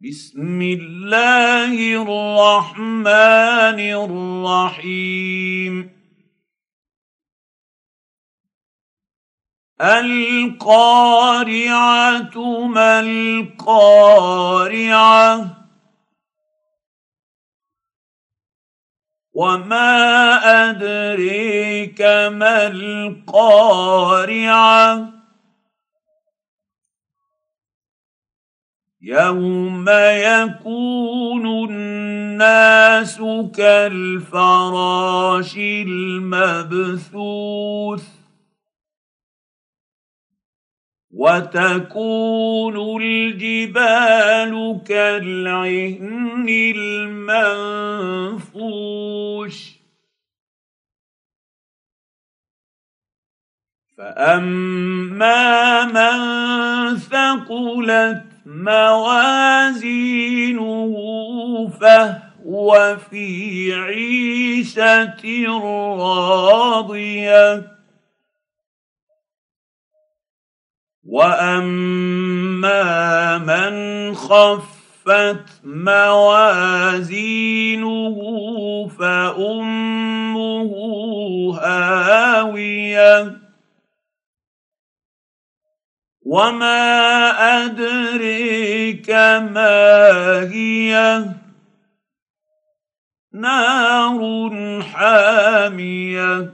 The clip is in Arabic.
بسم الله الرحمن الرحيم. القارعة ما القارعة؟ وما أدريك ما القارعة؟ يوم يكون الناس كالفراش المبثوث وتكون الجبال كالعهن المنفوش فاما من ثقلت موازينه فهو في عيشة راضية. وأما من خفت موازينه فأمه هاوية. وما ادريك ما هي نار حاميه